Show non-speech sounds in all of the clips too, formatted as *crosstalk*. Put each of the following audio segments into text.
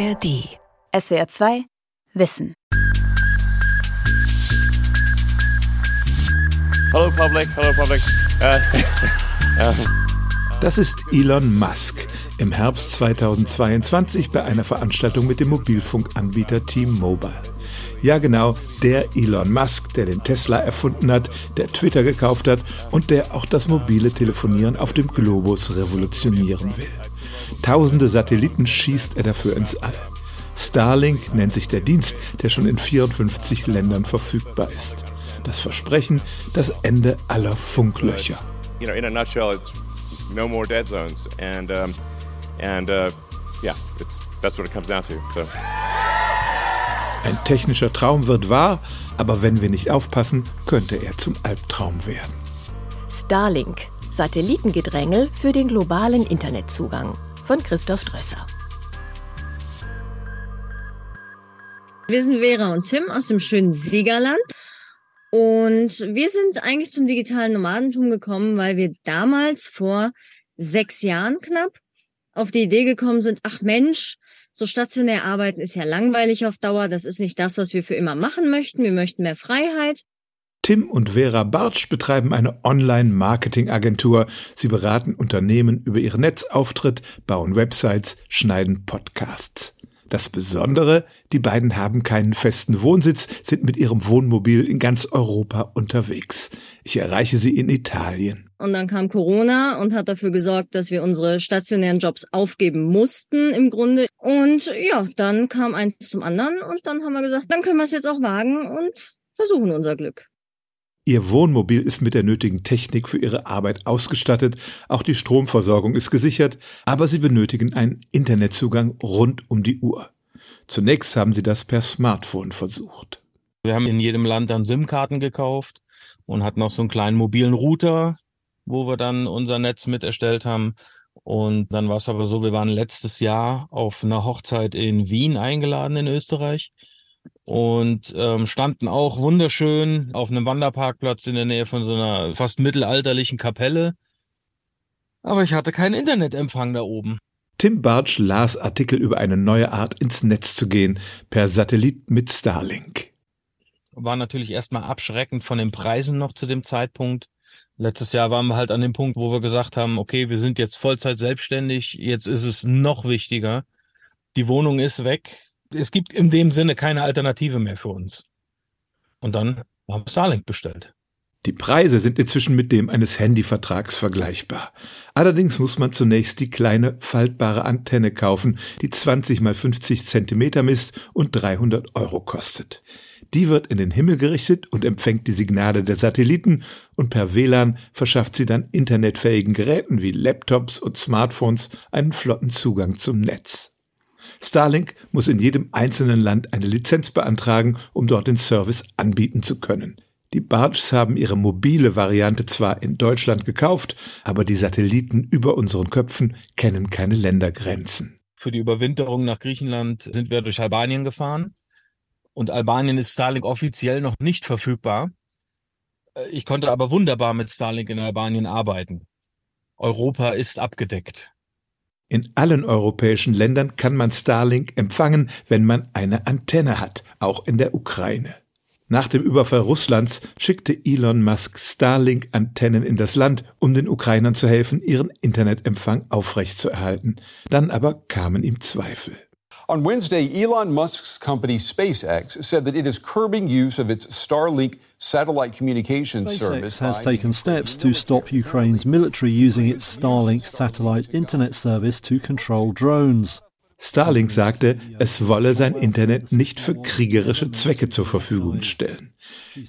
ARD. SWR 2 Wissen. Hello Public, hello Public. Uh, *laughs* Das ist Elon Musk im Herbst 2022 bei einer Veranstaltung mit dem Mobilfunkanbieter T-Mobile. Ja genau, der Elon Musk, der den Tesla erfunden hat, der Twitter gekauft hat und der auch das mobile Telefonieren auf dem Globus revolutionieren will. Tausende Satelliten schießt er dafür ins All. Starlink nennt sich der Dienst, der schon in 54 Ländern verfügbar ist. Das Versprechen, das Ende aller Funklöcher. you know, in a nutshell, it's no more dead zones, and um, and uh, yeah, it's that's what it comes down to. So. Ein technischer Traum wird wahr, aber wenn wir nicht aufpassen, könnte er zum Albtraum werden. Starlink. Satellitengedrängel für den globalen Internetzugang. Von Christoph Drösser. Wir sind Vera und Tim aus dem schönen Siegerland. Und wir sind eigentlich zum digitalen Nomadentum gekommen, weil wir damals vor sechs Jahren knapp auf die Idee gekommen sind, ach Mensch, so stationär arbeiten ist ja langweilig auf Dauer. Das ist nicht das, was wir für immer machen möchten. Wir möchten mehr Freiheit. Tim und Vera Bartsch betreiben eine Online-Marketing-Agentur. Sie beraten Unternehmen über ihren Netzauftritt, bauen Websites, schneiden Podcasts. Das Besondere, die beiden haben keinen festen Wohnsitz, sind mit ihrem Wohnmobil in ganz Europa unterwegs. Ich erreiche sie in Italien. Und dann kam Corona und hat dafür gesorgt, dass wir unsere stationären Jobs aufgeben mussten im Grunde. Und ja, dann kam eins zum anderen und dann haben wir gesagt, dann können wir es jetzt auch wagen und versuchen unser Glück. Ihr Wohnmobil ist mit der nötigen Technik für ihre Arbeit ausgestattet, auch die Stromversorgung ist gesichert, aber sie benötigen einen Internetzugang rund um die Uhr. Zunächst haben sie das per Smartphone versucht. Wir haben in jedem Land dann SIM-Karten gekauft und hatten noch so einen kleinen mobilen Router, wo wir dann unser Netz mit erstellt haben. Und dann war es aber so, wir waren letztes Jahr auf einer Hochzeit in Wien eingeladen in Österreich und ähm, standen auch wunderschön auf einem Wanderparkplatz in der Nähe von so einer fast mittelalterlichen Kapelle. Aber ich hatte keinen Internetempfang da oben. Tim Bartsch las Artikel über eine neue Art ins Netz zu gehen, per Satellit mit Starlink. War natürlich erstmal abschreckend von den Preisen noch zu dem Zeitpunkt. Letztes Jahr waren wir halt an dem Punkt, wo wir gesagt haben, okay, wir sind jetzt Vollzeit selbstständig, jetzt ist es noch wichtiger. Die Wohnung ist weg. Es gibt in dem Sinne keine Alternative mehr für uns. Und dann haben wir Starlink bestellt. Die Preise sind inzwischen mit dem eines Handyvertrags vergleichbar. Allerdings muss man zunächst die kleine faltbare Antenne kaufen, die 20 mal 50 Zentimeter misst und 300 Euro kostet. Die wird in den Himmel gerichtet und empfängt die Signale der Satelliten und per WLAN verschafft sie dann internetfähigen Geräten wie Laptops und Smartphones einen flotten Zugang zum Netz. Starlink muss in jedem einzelnen Land eine Lizenz beantragen, um dort den Service anbieten zu können. Die Bartschs haben ihre mobile Variante zwar in Deutschland gekauft, aber die Satelliten über unseren Köpfen kennen keine Ländergrenzen. Für die Überwinterung nach Griechenland sind wir durch Albanien gefahren. Und Albanien ist Starlink offiziell noch nicht verfügbar. Ich konnte aber wunderbar mit Starlink in Albanien arbeiten. Europa ist abgedeckt. In allen europäischen Ländern kann man Starlink empfangen, wenn man eine Antenne hat, auch in der Ukraine. Nach dem Überfall Russlands schickte Elon Musk Starlink-Antennen in das Land, um den Ukrainern zu helfen, ihren Internetempfang aufrechtzuerhalten. Dann aber kamen ihm Zweifel. On Wednesday, Elon Musk's company SpaceX said that it is curbing use of its Starlink satellite communications service. SpaceX has taken steps to stop Ukraine's military using its Starlink satellite internet service to control drones. Starlink sagte, es wolle sein Internet nicht für kriegerische Zwecke zur Verfügung stellen.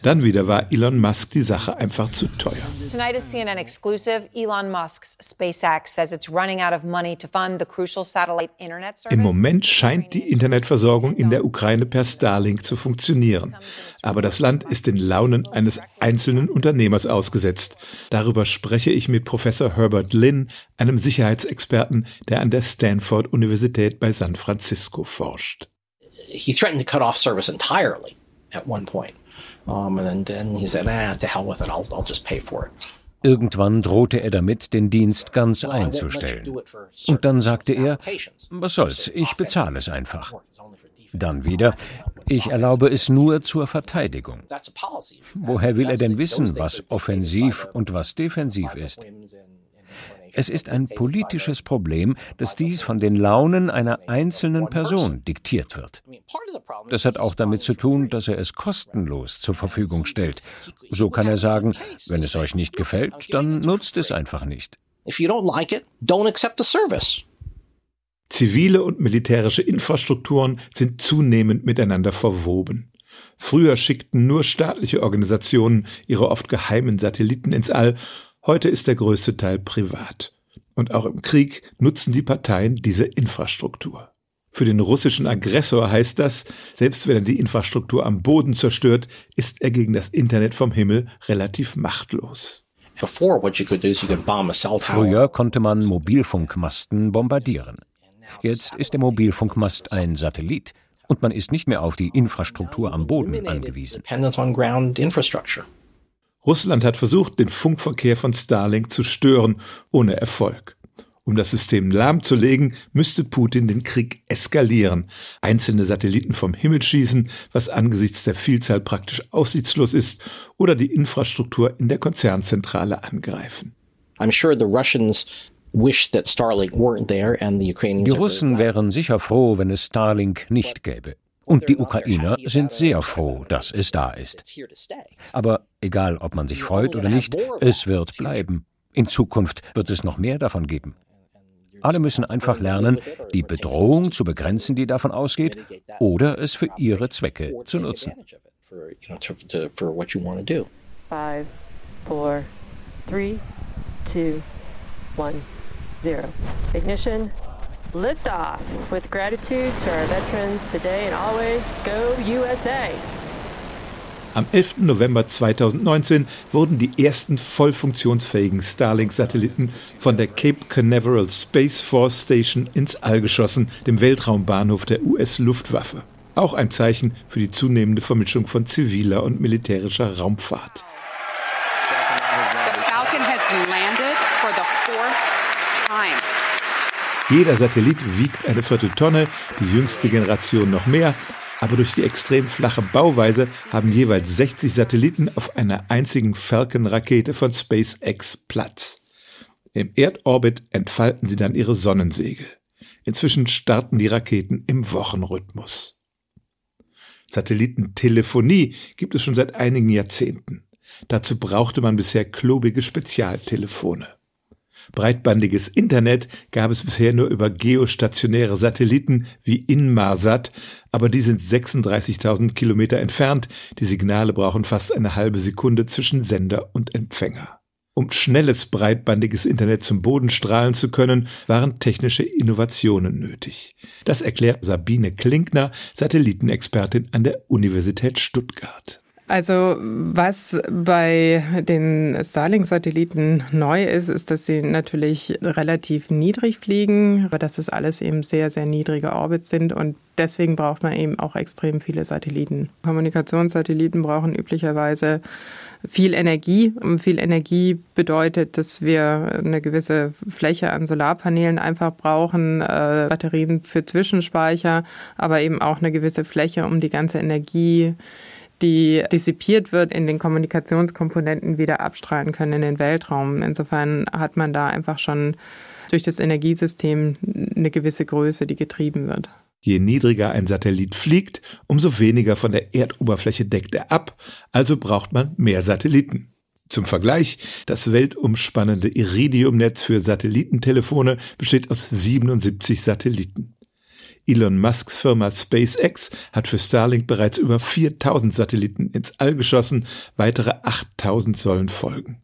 Dann wieder war Elon Musk die Sache einfach zu teuer. Tonight is CNN exclusive. Elon Musk's SpaceX says it's running out of money to fund the crucial satellite internet service. Im Moment scheint die Internetversorgung in der Ukraine per Starlink zu funktionieren. Aber das Land ist den Launen eines einzelnen Unternehmers ausgesetzt. Darüber spreche ich mit Professor Herbert Lin, einem Sicherheitsexperten, der an der Stanford Universität bei San Francisco forscht. he threatened to cut off service entirely at one point. Um, and then, then he said, ah, to hell with it, I'll, I'll just pay for it. Irgendwann drohte er damit, den Dienst ganz einzustellen. Und dann sagte er, was soll's, ich bezahle es einfach. Dann wieder, ich erlaube es nur zur Verteidigung. Woher will er denn wissen, was offensiv und was defensiv ist? Es ist ein politisches Problem, dass dies von den Launen einer einzelnen Person diktiert wird. Das hat auch damit zu tun, dass er es kostenlos zur Verfügung stellt. So kann er sagen, wenn es euch nicht gefällt, dann nutzt es einfach nicht. Zivile und militärische Infrastrukturen sind zunehmend miteinander verwoben. Früher schickten nur staatliche Organisationen ihre oft geheimen Satelliten ins All Heute ist der größte Teil privat. Und auch im Krieg nutzen die Parteien diese Infrastruktur. Für den russischen Aggressor heißt das, selbst wenn er die Infrastruktur am Boden zerstört, ist er gegen das Internet vom Himmel relativ machtlos. Früher konnte man Mobilfunkmasten bombardieren. Jetzt ist der Mobilfunkmast ein Satellit und man ist nicht mehr auf die Infrastruktur am Boden angewiesen. Russland hat versucht, den Funkverkehr von Starlink zu stören, ohne Erfolg. Um das System lahmzulegen, müsste Putin den Krieg eskalieren, einzelne Satelliten vom Himmel schießen, was angesichts der Vielzahl praktisch aussichtslos ist, oder die Infrastruktur in der Konzernzentrale angreifen. Die Russen wären sicher froh, wenn es Starlink nicht gäbe. Und die Ukrainer sind sehr froh, dass es da ist. Aber egal, ob man sich freut oder nicht, es wird bleiben. In Zukunft wird es noch mehr davon geben. Alle müssen einfach lernen, die Bedrohung zu begrenzen, die davon ausgeht, oder es für ihre Zwecke zu nutzen. Five, four, three, two, one, zero. Ignition. Liftoff with gratitude to our veterans today and always go USA. Am 11. November 2019 wurden die ersten voll funktionsfähigen Starlink-Satelliten von der Cape Canaveral Space Force Station ins All geschossen, dem Weltraumbahnhof der US-Luftwaffe. Auch ein Zeichen für die zunehmende Vermischung von ziviler und militärischer Raumfahrt. The Falcon has landed for the fourth time. Jeder Satellit wiegt eine Vierteltonne, die jüngste Generation noch mehr, aber durch die extrem flache Bauweise haben jeweils 60 Satelliten auf einer einzigen Falcon-Rakete von SpaceX Platz. Im Erdorbit entfalten sie dann ihre Sonnensegel. Inzwischen starten die Raketen im Wochenrhythmus. Satellitentelefonie gibt es schon seit einigen Jahrzehnten. Dazu brauchte man bisher klobige Spezialtelefone. Breitbandiges Internet gab es bisher nur über geostationäre Satelliten wie Inmarsat, aber die sind 36.000 Kilometer entfernt. Die Signale brauchen fast eine halbe Sekunde zwischen Sender und Empfänger. Um schnelles breitbandiges Internet zum Boden strahlen zu können, waren technische Innovationen nötig. Das erklärt Sabine Klinkner, Satellitenexpertin an der Universität Stuttgart. Also was bei den Starlink-Satelliten neu ist, ist, dass sie natürlich relativ niedrig fliegen, aber dass das alles eben sehr, sehr niedrige Orbits sind und deswegen braucht man eben auch extrem viele Satelliten. Kommunikationssatelliten brauchen üblicherweise viel Energie. Und viel Energie bedeutet, dass wir eine gewisse Fläche an Solarpanelen einfach brauchen, äh, Batterien für Zwischenspeicher, aber eben auch eine gewisse Fläche, um die ganze Energie die dissipiert wird, in den Kommunikationskomponenten wieder abstrahlen können in den Weltraum. Insofern hat man da einfach schon durch das Energiesystem eine gewisse Größe, die getrieben wird. Je niedriger ein Satellit fliegt, umso weniger von der Erdoberfläche deckt er ab, also braucht man mehr Satelliten. Zum Vergleich, das weltumspannende Iridiumnetz für Satellitentelefone besteht aus 77 Satelliten. Elon Musks Firma SpaceX hat für Starlink bereits über 4000 Satelliten ins All geschossen, weitere 8000 sollen folgen.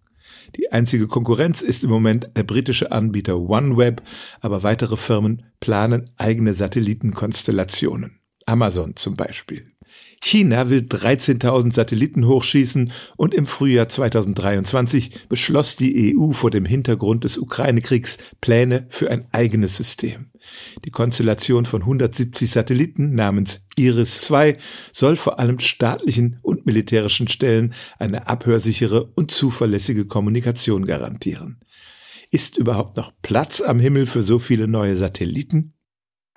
Die einzige Konkurrenz ist im Moment der britische Anbieter OneWeb, aber weitere Firmen planen eigene Satellitenkonstellationen. Amazon zum Beispiel. China will 13.000 Satelliten hochschießen und im Frühjahr 2023 beschloss die EU vor dem Hintergrund des Ukraine-Kriegs Pläne für ein eigenes System. Die Konstellation von 170 Satelliten namens Iris-2 soll vor allem staatlichen und militärischen Stellen eine abhörsichere und zuverlässige Kommunikation garantieren. Ist überhaupt noch Platz am Himmel für so viele neue Satelliten?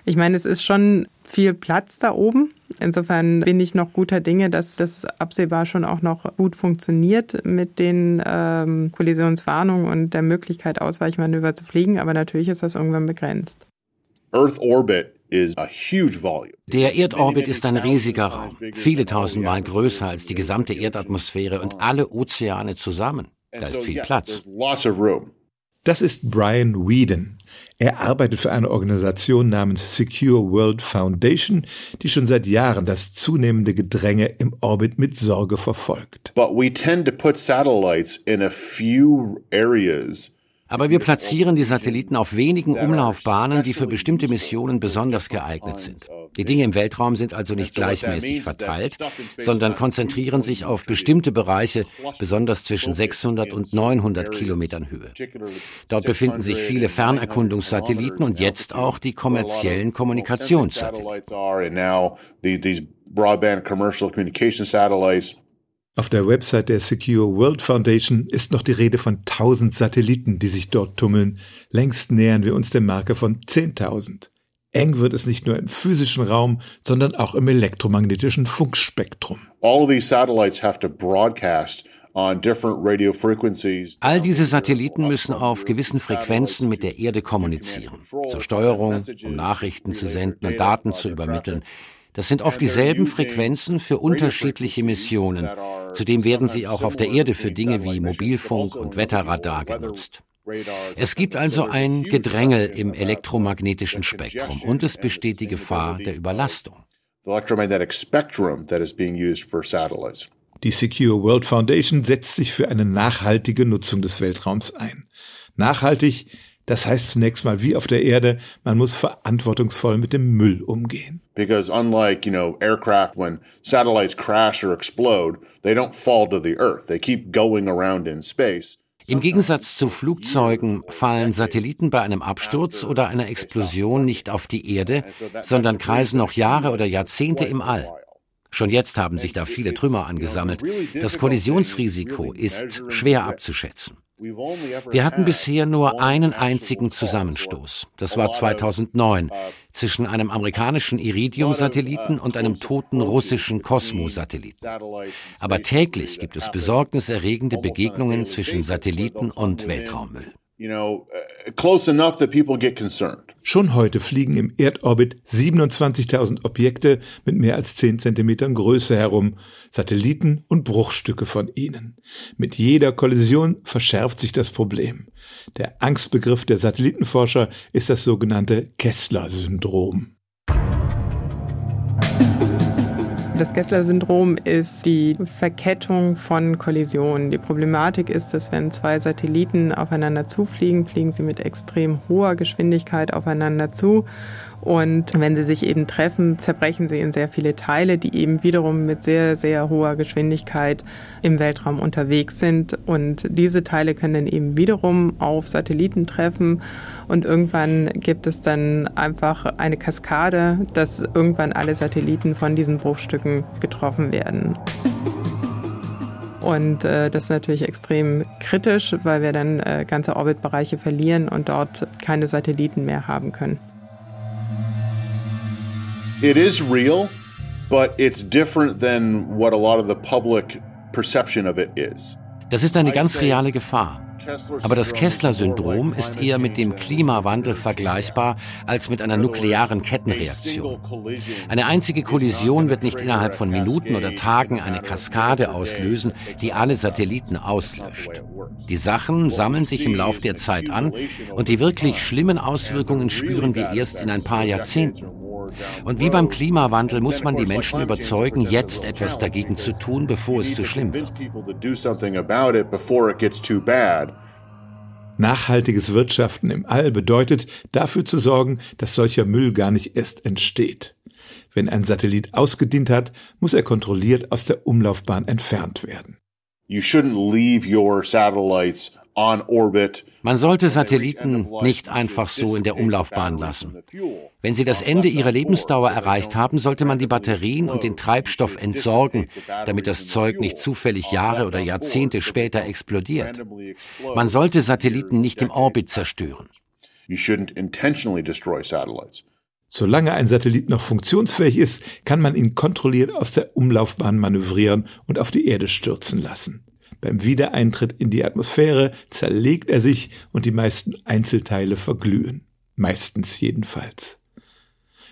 Ich meine, es ist schon viel Platz da oben. Insofern bin ich noch guter Dinge, dass das absehbar schon auch noch gut funktioniert mit den ähm, Kollisionswarnungen und der Möglichkeit, Ausweichmanöver zu fliegen. Aber natürlich ist das irgendwann begrenzt. Der Erdorbit ist ein riesiger Raum, viele tausendmal größer als die gesamte Erdatmosphäre und alle Ozeane zusammen. Da ist viel Platz. Das ist Brian Whedon. Er arbeitet für eine Organisation namens Secure World Foundation, die schon seit Jahren das zunehmende Gedränge im Orbit mit Sorge verfolgt. But we tend to put satellites in a few areas aber wir platzieren die Satelliten auf wenigen Umlaufbahnen, die für bestimmte Missionen besonders geeignet sind. Die Dinge im Weltraum sind also nicht gleichmäßig verteilt, sondern konzentrieren sich auf bestimmte Bereiche, besonders zwischen 600 und 900 Kilometern Höhe. Dort befinden sich viele Fernerkundungssatelliten und jetzt auch die kommerziellen Kommunikationssatelliten. Auf der Website der Secure World Foundation ist noch die Rede von 1000 Satelliten, die sich dort tummeln. Längst nähern wir uns der Marke von 10.000. Eng wird es nicht nur im physischen Raum, sondern auch im elektromagnetischen Funkspektrum. All of these satellites have to broadcast All diese Satelliten müssen auf gewissen Frequenzen mit der Erde kommunizieren, zur Steuerung, um Nachrichten zu senden und Daten zu übermitteln. Das sind oft dieselben Frequenzen für unterschiedliche Missionen. Zudem werden sie auch auf der Erde für Dinge wie Mobilfunk und Wetterradar genutzt. Es gibt also ein Gedrängel im elektromagnetischen Spektrum und es besteht die Gefahr der Überlastung. Die Secure World Foundation setzt sich für eine nachhaltige Nutzung des Weltraums ein. Nachhaltig, das heißt zunächst mal wie auf der Erde, man muss verantwortungsvoll mit dem Müll umgehen. Because unlike, you know, aircraft when satellites crash or explode, they don't fall to the earth. They keep going around in space. Im Gegensatz zu Flugzeugen fallen Satelliten bei einem Absturz oder einer Explosion nicht auf die Erde, sondern kreisen noch Jahre oder Jahrzehnte im All. Schon jetzt haben sich da viele Trümmer angesammelt. Das Kollisionsrisiko ist schwer abzuschätzen. Wir hatten bisher nur einen einzigen Zusammenstoß. Das war 2009 zwischen einem amerikanischen Iridium-Satelliten und einem toten russischen Cosmo-Satelliten. Aber täglich gibt es besorgniserregende Begegnungen zwischen Satelliten und Weltraummüll uh. Schon heute fliegen im Erdorbit 27.000 Objekte mit mehr als 10 Zentimetern Größe herum, Satelliten und Bruchstücke von ihnen. Mit jeder Kollision verschärft sich das Problem. Der Angstbegriff der Satellitenforscher ist das sogenannte Kessler-Syndrom. Das Kessler-Syndrom ist die Verkettung von Kollisionen. Die Problematik ist, dass wenn zwei Satelliten aufeinander zufliegen, fliegen sie mit extrem hoher Geschwindigkeit aufeinander zu und wenn sie sich eben treffen, zerbrechen sie in sehr viele Teile, die eben wiederum mit sehr, sehr hoher Geschwindigkeit im Weltraum unterwegs sind. Und diese Teile können dann eben wiederum auf Satelliten treffen. Und irgendwann gibt es dann einfach eine Kaskade, dass irgendwann alle Satelliten von diesen Bruchstücken getroffen werden. Und äh, das ist natürlich extrem kritisch, weil wir dann äh, ganze Orbitbereiche verlieren und dort keine Satelliten mehr haben können. It is real, but it's different than what a lot of the public perception of it is. Das ist eine ganz reale Gefahr. Aber das Kessler-Syndrom ist eher mit dem Klimawandel vergleichbar als mit einer nuklearen Kettenreaktion. Eine einzige Kollision wird nicht innerhalb von Minuten oder Tagen eine Kaskade auslösen, die alle Satelliten auslöscht. Die Sachen sammeln sich im Lauf der Zeit an und die wirklich schlimmen Auswirkungen spüren wir erst in ein paar Jahrzehnten. Und wie beim Klimawandel muss man die Menschen überzeugen, jetzt etwas dagegen zu tun, bevor es zu schlimm wird. Nachhaltiges Wirtschaften im All bedeutet, dafür zu sorgen, dass solcher Müll gar nicht erst entsteht. Wenn ein Satellit ausgedient hat, muss er kontrolliert aus der Umlaufbahn entfernt werden. You shouldn't leave your satellites man sollte Satelliten nicht einfach so in der Umlaufbahn lassen. Wenn sie das Ende ihrer Lebensdauer erreicht haben, sollte man die Batterien und den Treibstoff entsorgen, damit das Zeug nicht zufällig Jahre oder Jahrzehnte später explodiert. Man sollte Satelliten nicht im Orbit zerstören. Solange ein Satellit noch funktionsfähig ist, kann man ihn kontrolliert aus der Umlaufbahn manövrieren und auf die Erde stürzen lassen. Beim Wiedereintritt in die Atmosphäre zerlegt er sich und die meisten Einzelteile verglühen. Meistens jedenfalls.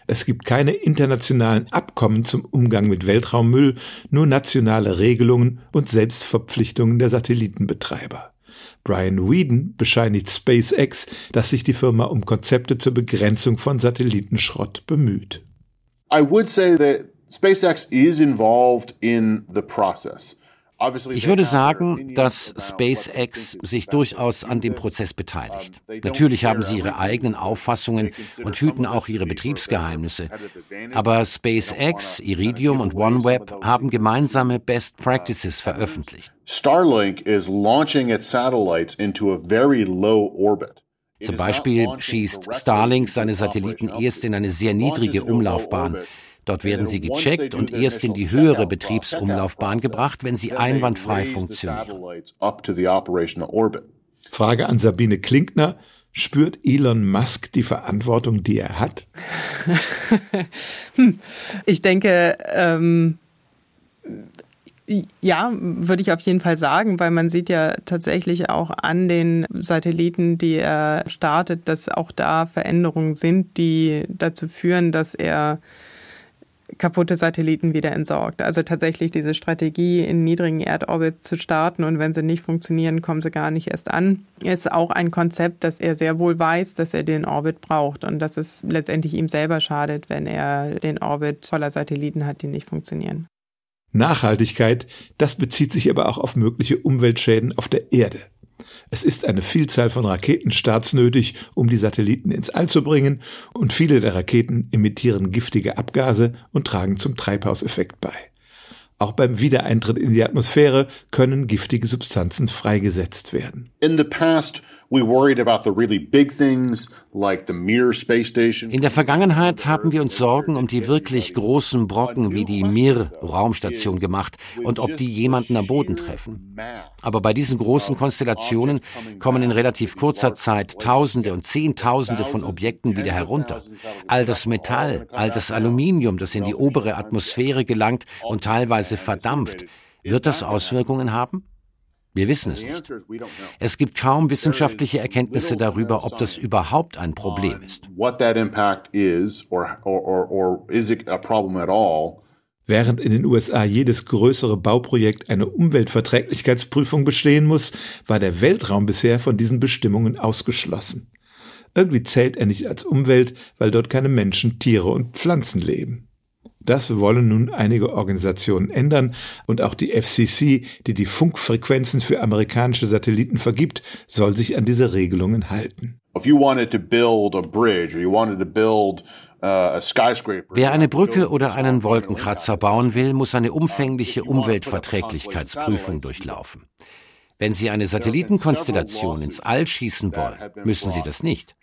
Es gibt keine internationalen Abkommen zum Umgang mit Weltraummüll, nur nationale Regelungen und Selbstverpflichtungen der Satellitenbetreiber. Brian Whedon bescheinigt SpaceX, dass sich die Firma um Konzepte zur Begrenzung von Satellitenschrott bemüht. I would say that SpaceX is involved in the process. Ich würde sagen, dass SpaceX sich durchaus an dem Prozess beteiligt. Natürlich haben sie ihre eigenen Auffassungen und hüten auch ihre Betriebsgeheimnisse. Aber SpaceX, Iridium und OneWeb haben gemeinsame Best Practices veröffentlicht. Starlink is launching its satellites into a very low orbit. Zum Beispiel schießt Starlink seine Satelliten erst in eine sehr niedrige Umlaufbahn. Dort werden sie gecheckt und erst in die höhere Betriebsumlaufbahn gebracht, wenn sie einwandfrei funktionieren. Frage an Sabine Klinkner. Spürt Elon Musk die Verantwortung, die er hat? *laughs* Hm. ich denke, ähm, ja, würde ich auf jeden Fall sagen, weil man sieht ja tatsächlich auch an den Satelliten, die er startet, dass auch da Veränderungen sind, die dazu führen, dass er kaputte Satelliten wieder entsorgt. Also tatsächlich diese Strategie, in niedrigen Erdorbit zu starten und wenn sie nicht funktionieren, kommen sie gar nicht erst an, ist auch ein Konzept, dass er sehr wohl weiß, dass er den Orbit braucht und dass es letztendlich ihm selber schadet, wenn er den Orbit voller Satelliten hat, die nicht funktionieren. Nachhaltigkeit, das bezieht sich aber auch auf mögliche Umweltschäden auf der Erde. Es ist eine Vielzahl von Raketenstarts nötig, um die Satelliten ins All zu bringen, und viele der Raketen emittieren giftige Abgase und tragen zum Treibhauseffekt bei. Auch beim Wiedereintritt in die Atmosphäre können giftige Substanzen freigesetzt werden. In the past in der Vergangenheit haben wir uns Sorgen um die wirklich großen Brocken wie die Mir-Raumstation gemacht und ob die jemanden am Boden treffen. Aber bei diesen großen Konstellationen kommen in relativ kurzer Zeit Tausende und Zehntausende von Objekten wieder herunter. All das Metall, all das Aluminium, das in die obere Atmosphäre gelangt und teilweise verdampft, wird das Auswirkungen haben? Wir wissen es nicht. Es gibt kaum wissenschaftliche Erkenntnisse darüber, ob das überhaupt ein Problem ist. Während in den USA jedes größere Bauprojekt eine Umweltverträglichkeitsprüfung bestehen muss, war der Weltraum bisher von diesen Bestimmungen ausgeschlossen. Irgendwie zählt er nicht als Umwelt, weil dort keine Menschen, Tiere und Pflanzen leben. Das wollen nun einige Organisationen ändern und auch die FCC, die die Funkfrequenzen für amerikanische Satelliten vergibt, soll sich an diese Regelungen halten. Uh, Wer eine Brücke oder einen Wolkenkratzer bauen will, muss eine umfängliche Umweltverträglichkeitsprüfung durchlaufen. Wenn Sie eine Satellitenkonstellation ins All schießen wollen, müssen Sie das nicht.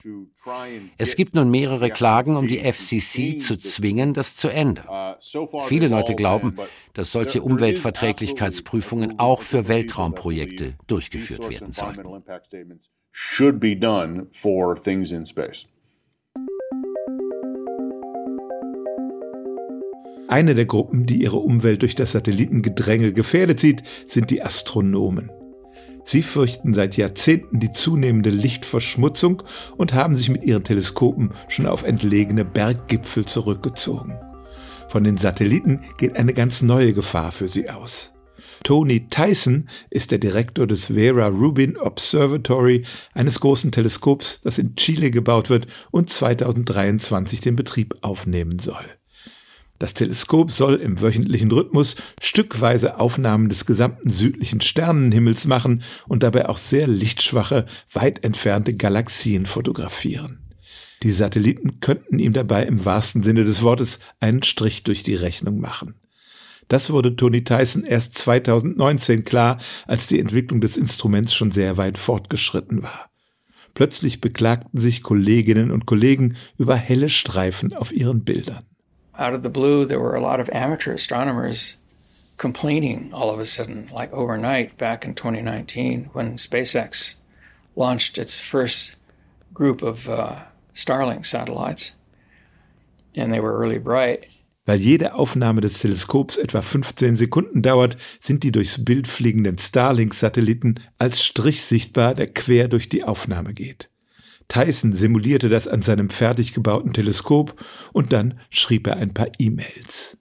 Es gibt nun mehrere Klagen, um die FCC zu zwingen, das zu ändern. Viele Leute glauben, dass solche Umweltverträglichkeitsprüfungen auch für Weltraumprojekte durchgeführt werden sollten. Eine der Gruppen, die ihre Umwelt durch das Satellitengedränge gefährdet sieht, sind die Astronomen. Sie fürchten seit Jahrzehnten die zunehmende Lichtverschmutzung und haben sich mit ihren Teleskopen schon auf entlegene Berggipfel zurückgezogen. Von den Satelliten geht eine ganz neue Gefahr für sie aus. Tony Tyson ist der Direktor des Vera Rubin Observatory, eines großen Teleskops, das in Chile gebaut wird und 2023 den Betrieb aufnehmen soll. Das Teleskop soll im wöchentlichen Rhythmus stückweise Aufnahmen des gesamten südlichen Sternenhimmels machen und dabei auch sehr lichtschwache, weit entfernte Galaxien fotografieren. Die Satelliten könnten ihm dabei im wahrsten Sinne des Wortes einen Strich durch die Rechnung machen. Das wurde Tony Tyson erst 2019 klar, als die Entwicklung des Instruments schon sehr weit fortgeschritten war. Plötzlich beklagten sich Kolleginnen und Kollegen über helle Streifen auf ihren Bildern. Out of the blue, there were a lot of amateur astronomers complaining all of a sudden, like overnight back in 2019 when SpaceX launched its first group of uh, Starlink satellites. And they were really bright. Weil jede Aufnahme des Teleskops etwa 15 Sekunden dauert, sind die durchs Bild fliegenden Starlink-Satelliten als Strich sichtbar, der quer durch die Aufnahme geht. Tyson simulierte das an seinem fertig gebauten Teleskop und dann schrieb er ein paar E-Mails.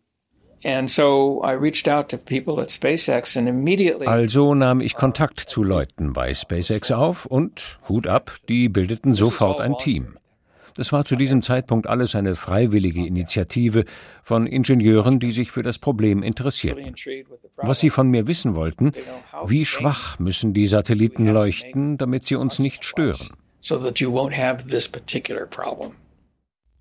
Also nahm ich Kontakt zu Leuten bei SpaceX auf und, Hut ab, die bildeten sofort ein Team. Das war zu diesem Zeitpunkt alles eine freiwillige Initiative von Ingenieuren, die sich für das Problem interessierten. Was sie von mir wissen wollten, wie schwach müssen die Satelliten leuchten, damit sie uns nicht stören.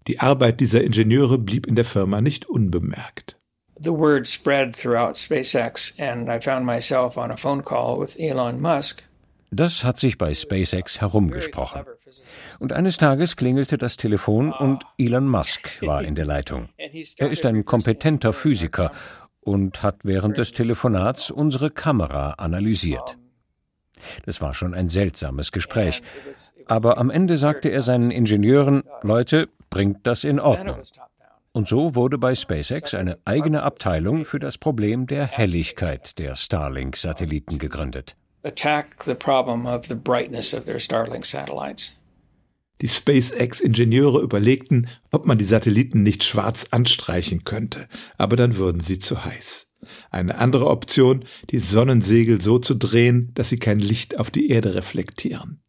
Die Arbeit dieser Ingenieure blieb in der Firma nicht unbemerkt. The word spread throughout SpaceX and I found myself on a phone call with Elon Musk. Das hat sich bei SpaceX herumgesprochen. Und eines Tages klingelte das Telefon und Elon Musk war in der Leitung. Er ist ein kompetenter Physiker und hat während des Telefonats unsere Kamera analysiert. Das war schon ein seltsames Gespräch. Aber am Ende sagte er seinen Ingenieuren, Leute, bringt das in Ordnung. Und so wurde bei SpaceX eine eigene Abteilung für das Problem der Helligkeit der Starlink-Satelliten gegründet attack the problem of the brightness of their Starlink satellites. Die SpaceX-Ingenieure überlegten, ob man die Satelliten nicht schwarz anstreichen könnte, aber dann würden sie zu heiß. Eine andere Option, die Sonnensegel so zu drehen, dass sie kein Licht auf die Erde reflektieren.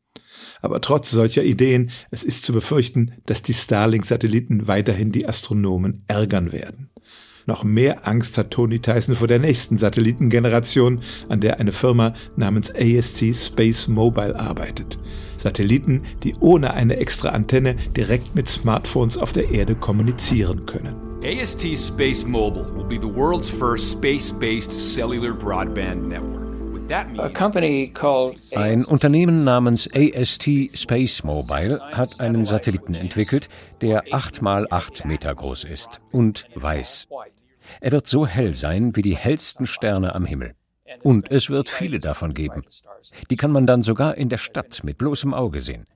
Aber trotz solcher Ideen, es ist zu befürchten, dass die Starlink-Satelliten weiterhin die Astronomen ärgern werden. Noch mehr Angst hat Tony Tyson vor der nächsten Satellitengeneration, an der eine Firma namens AST Space Mobile arbeitet. Satelliten, die ohne eine extra Antenne direkt mit Smartphones auf der Erde kommunizieren können. AST Space Mobile will be the world's first space-based cellular broadband network. Ein Unternehmen namens AST Space Mobile hat einen Satelliten entwickelt, der 8 mal 8 Meter groß ist und weiß. Er wird so hell sein wie die hellsten Sterne am Himmel. Und es wird viele davon geben. Die kann man dann sogar in der Stadt mit bloßem Auge sehen.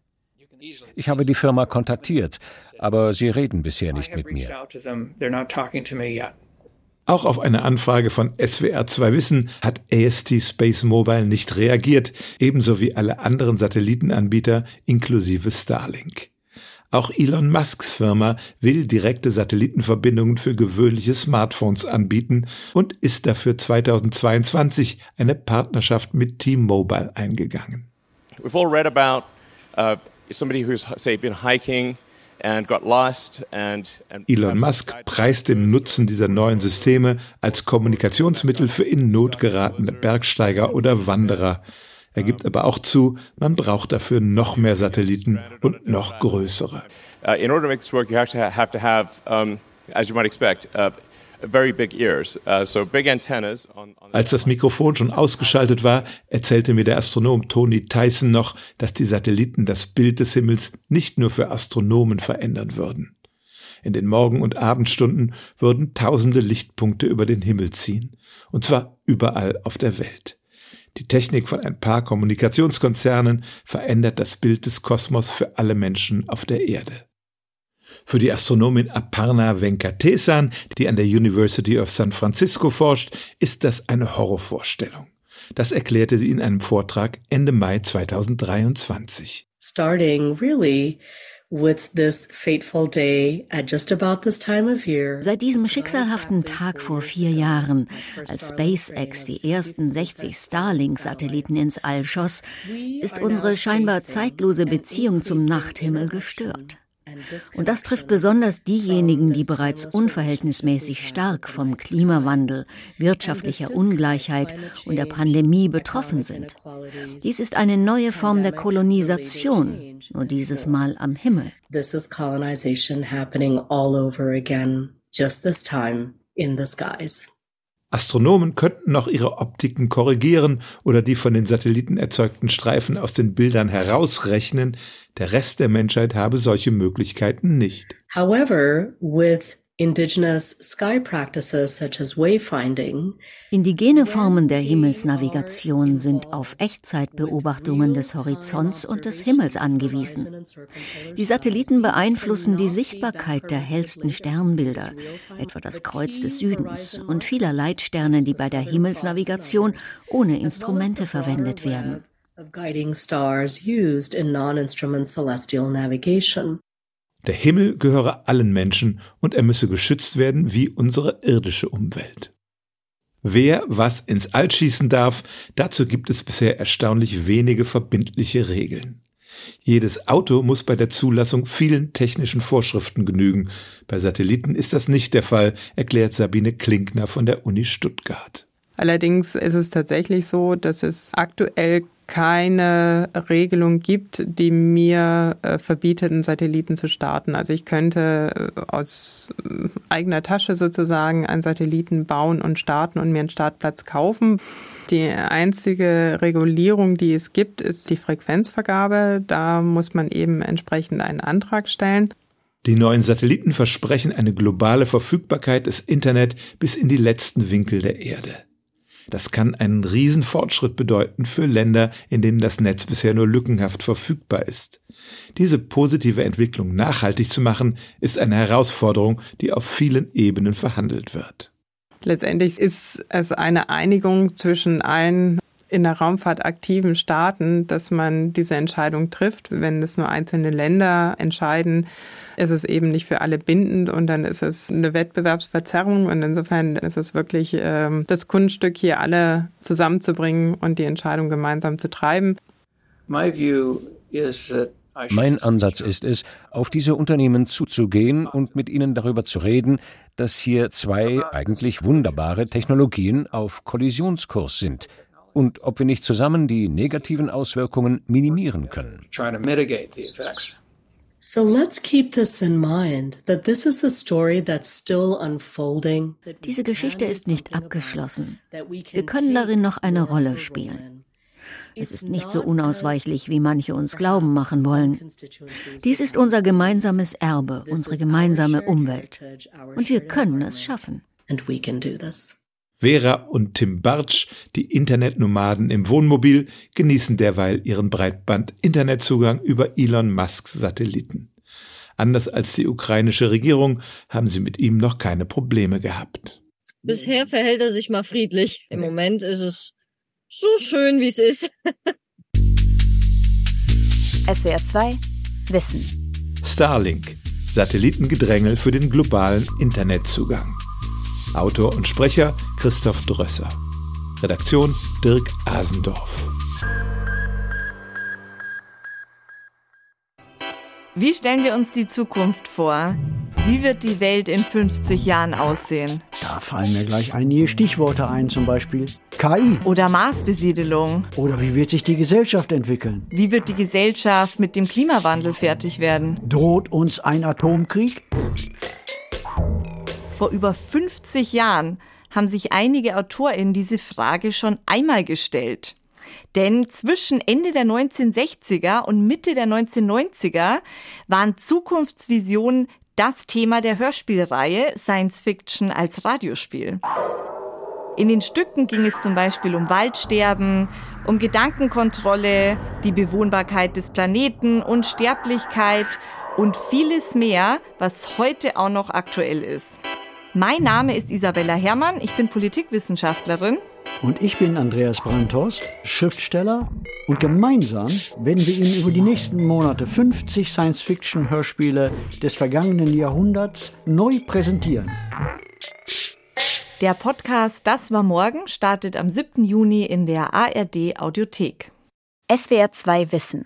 Ich habe die Firma kontaktiert, aber sie reden bisher nicht mit mir. Auch auf eine Anfrage von SWR2 Wissen hat AST Space Mobile nicht reagiert, ebenso wie alle anderen Satellitenanbieter inklusive Starlink. Auch Elon Musks Firma will direkte Satellitenverbindungen für gewöhnliche Smartphones anbieten und ist dafür 2022 eine Partnerschaft mit T-Mobile eingegangen. We've all read about uh, somebody who's say been hiking Elon Musk preist den Nutzen dieser neuen Systeme als Kommunikationsmittel für in Not geratene Bergsteiger oder Wanderer. Er gibt aber auch zu, man braucht dafür noch mehr Satelliten und noch größere. Uh, in order to make this work, you have to have, as you might expect, uh, Als das Mikrofon schon ausgeschaltet war, erzählte mir der Astronom Tony Tyson noch, dass die Satelliten das Bild des Himmels nicht nur für Astronomen verändern würden. In den Morgen- und Abendstunden würden tausende Lichtpunkte über den Himmel ziehen, und zwar überall auf der Welt. Die Technik von ein paar Kommunikationskonzernen verändert das Bild des Kosmos für alle Menschen auf der Erde. Für die Astronomin Aparna Venkatesan, die an der University of San Francisco forscht, ist das eine Horrorvorstellung. Das erklärte sie in einem Vortrag Ende Mai 2023. Starting really Seit diesem schicksalhaften Tag vor vier Jahren, als SpaceX die ersten 60 Starlink-Satelliten ins All schoss, ist unsere scheinbar zeitlose Beziehung zum Nachthimmel gestört. Und das trifft besonders diejenigen, die bereits unverhältnismäßig stark vom Klimawandel, wirtschaftlicher Ungleichheit und der Pandemie betroffen sind. Dies ist eine neue Form der Kolonisation, nur dieses Mal am Himmel. This is colonization happening all over again, just this time in the skies. Astronomen könnten noch ihre Optiken korrigieren oder die von den Satelliten erzeugten Streifen aus den Bildern herausrechnen, der Rest der Menschheit habe solche Möglichkeiten nicht. However, with indigenous sky practices such as wayfinding. Indigene Formen der Himmelsnavigation sind auf Echtzeitbeobachtungen des Horizonts und des Himmels angewiesen. Die Satelliten beeinflussen die Sichtbarkeit der hellsten Sternbilder, etwa das Kreuz des Südens und vieler Leitsterne, die bei der Himmelsnavigation ohne Instrumente verwendet werden. Der Himmel gehöre allen Menschen und er müsse geschützt werden wie unsere irdische Umwelt. Wer was ins All schießen darf, dazu gibt es bisher erstaunlich wenige verbindliche Regeln. Jedes Auto muss bei der Zulassung vielen technischen Vorschriften genügen. Bei Satelliten ist das nicht der Fall, erklärt Sabine Klinkner von der Uni Stuttgart. Allerdings ist es tatsächlich so, dass es aktuell keine Regelung gibt, die mir äh, verbietet, einen Satelliten zu starten. Also ich könnte äh, aus äh, eigener Tasche sozusagen einen Satelliten bauen und starten und mir einen Startplatz kaufen. Die einzige Regulierung, die es gibt, ist die Frequenzvergabe. Da muss man eben entsprechend einen Antrag stellen. Die neuen Satelliten versprechen eine globale Verfügbarkeit des Internet bis in die letzten Winkel der Erde. Das kann einen Riesenfortschritt bedeuten für Länder, in denen das Netz bisher nur lückenhaft verfügbar ist. Diese positive Entwicklung nachhaltig zu machen, ist eine Herausforderung, die auf vielen Ebenen verhandelt wird. Letztendlich ist es eine Einigung zwischen allen in der Raumfahrt aktiven Staaten, dass man diese Entscheidung trifft. Wenn es nur einzelne Länder entscheiden, ist es eben nicht für alle bindend und dann ist es eine Wettbewerbsverzerrung und insofern ist es wirklich ähm, das Kunststück, hier alle zusammenzubringen und die Entscheidung gemeinsam zu treiben. Mein Ansatz ist es, auf diese Unternehmen zuzugehen und mit ihnen darüber zu reden, dass hier zwei eigentlich wunderbare Technologien auf Kollisionskurs sind und ob wir nicht zusammen die negativen Auswirkungen minimieren können. So let's keep this in mind that this is a story that's still unfolding. Diese Geschichte ist nicht abgeschlossen. Wir können darin noch eine Rolle spielen. Es ist nicht so unausweichlich, wie manche uns glauben machen wollen. Dies ist unser gemeinsames Erbe, unsere gemeinsame Umwelt. Und wir können es schaffen. And we can do this. Vera und Tim Bartsch, die Internetnomaden im Wohnmobil, genießen derweil ihren Breitband-Internetzugang über Elon Musks Satelliten. Anders als die ukrainische Regierung haben sie mit ihm noch keine Probleme gehabt. Bisher verhält er sich mal friedlich. Im Moment ist es so schön, wie es ist. *laughs* SWR 2 Wissen. Starlink. Satellitengedrängel für den globalen Internetzugang. Autor und Sprecher Christoph Drösser. Redaktion Dirk Asendorf. Wie stellen wir uns die Zukunft vor? Wie wird die Welt in 50 Jahren aussehen? Da fallen mir gleich einige Stichworte ein, zum Beispiel KI. Oder Marsbesiedelung. Oder wie wird sich die Gesellschaft entwickeln? Wie wird die Gesellschaft mit dem Klimawandel fertig werden? Droht uns ein Atomkrieg? Vor über 50 Jahren haben sich einige AutorInnen diese Frage schon einmal gestellt. Denn zwischen Ende der 1960er und Mitte der 1990er waren Zukunftsvisionen das Thema der Hörspielreihe Science Fiction als Radiospiel. In den Stücken ging es zum Beispiel um Waldsterben, um Gedankenkontrolle, die Bewohnbarkeit des Planeten, Unsterblichkeit und vieles mehr, was heute auch noch aktuell ist. Mein Name ist Isabella Herrmann, ich bin Politikwissenschaftlerin. Und ich bin Andreas Brandhorst, Schriftsteller. Und gemeinsam werden wir Ihnen über die nächsten Monate 50 Science-Fiction-Hörspiele des vergangenen Jahrhunderts neu präsentieren. Der Podcast Das war morgen startet am 7. Juni in der ARD Audiothek. SWR 2 Wissen.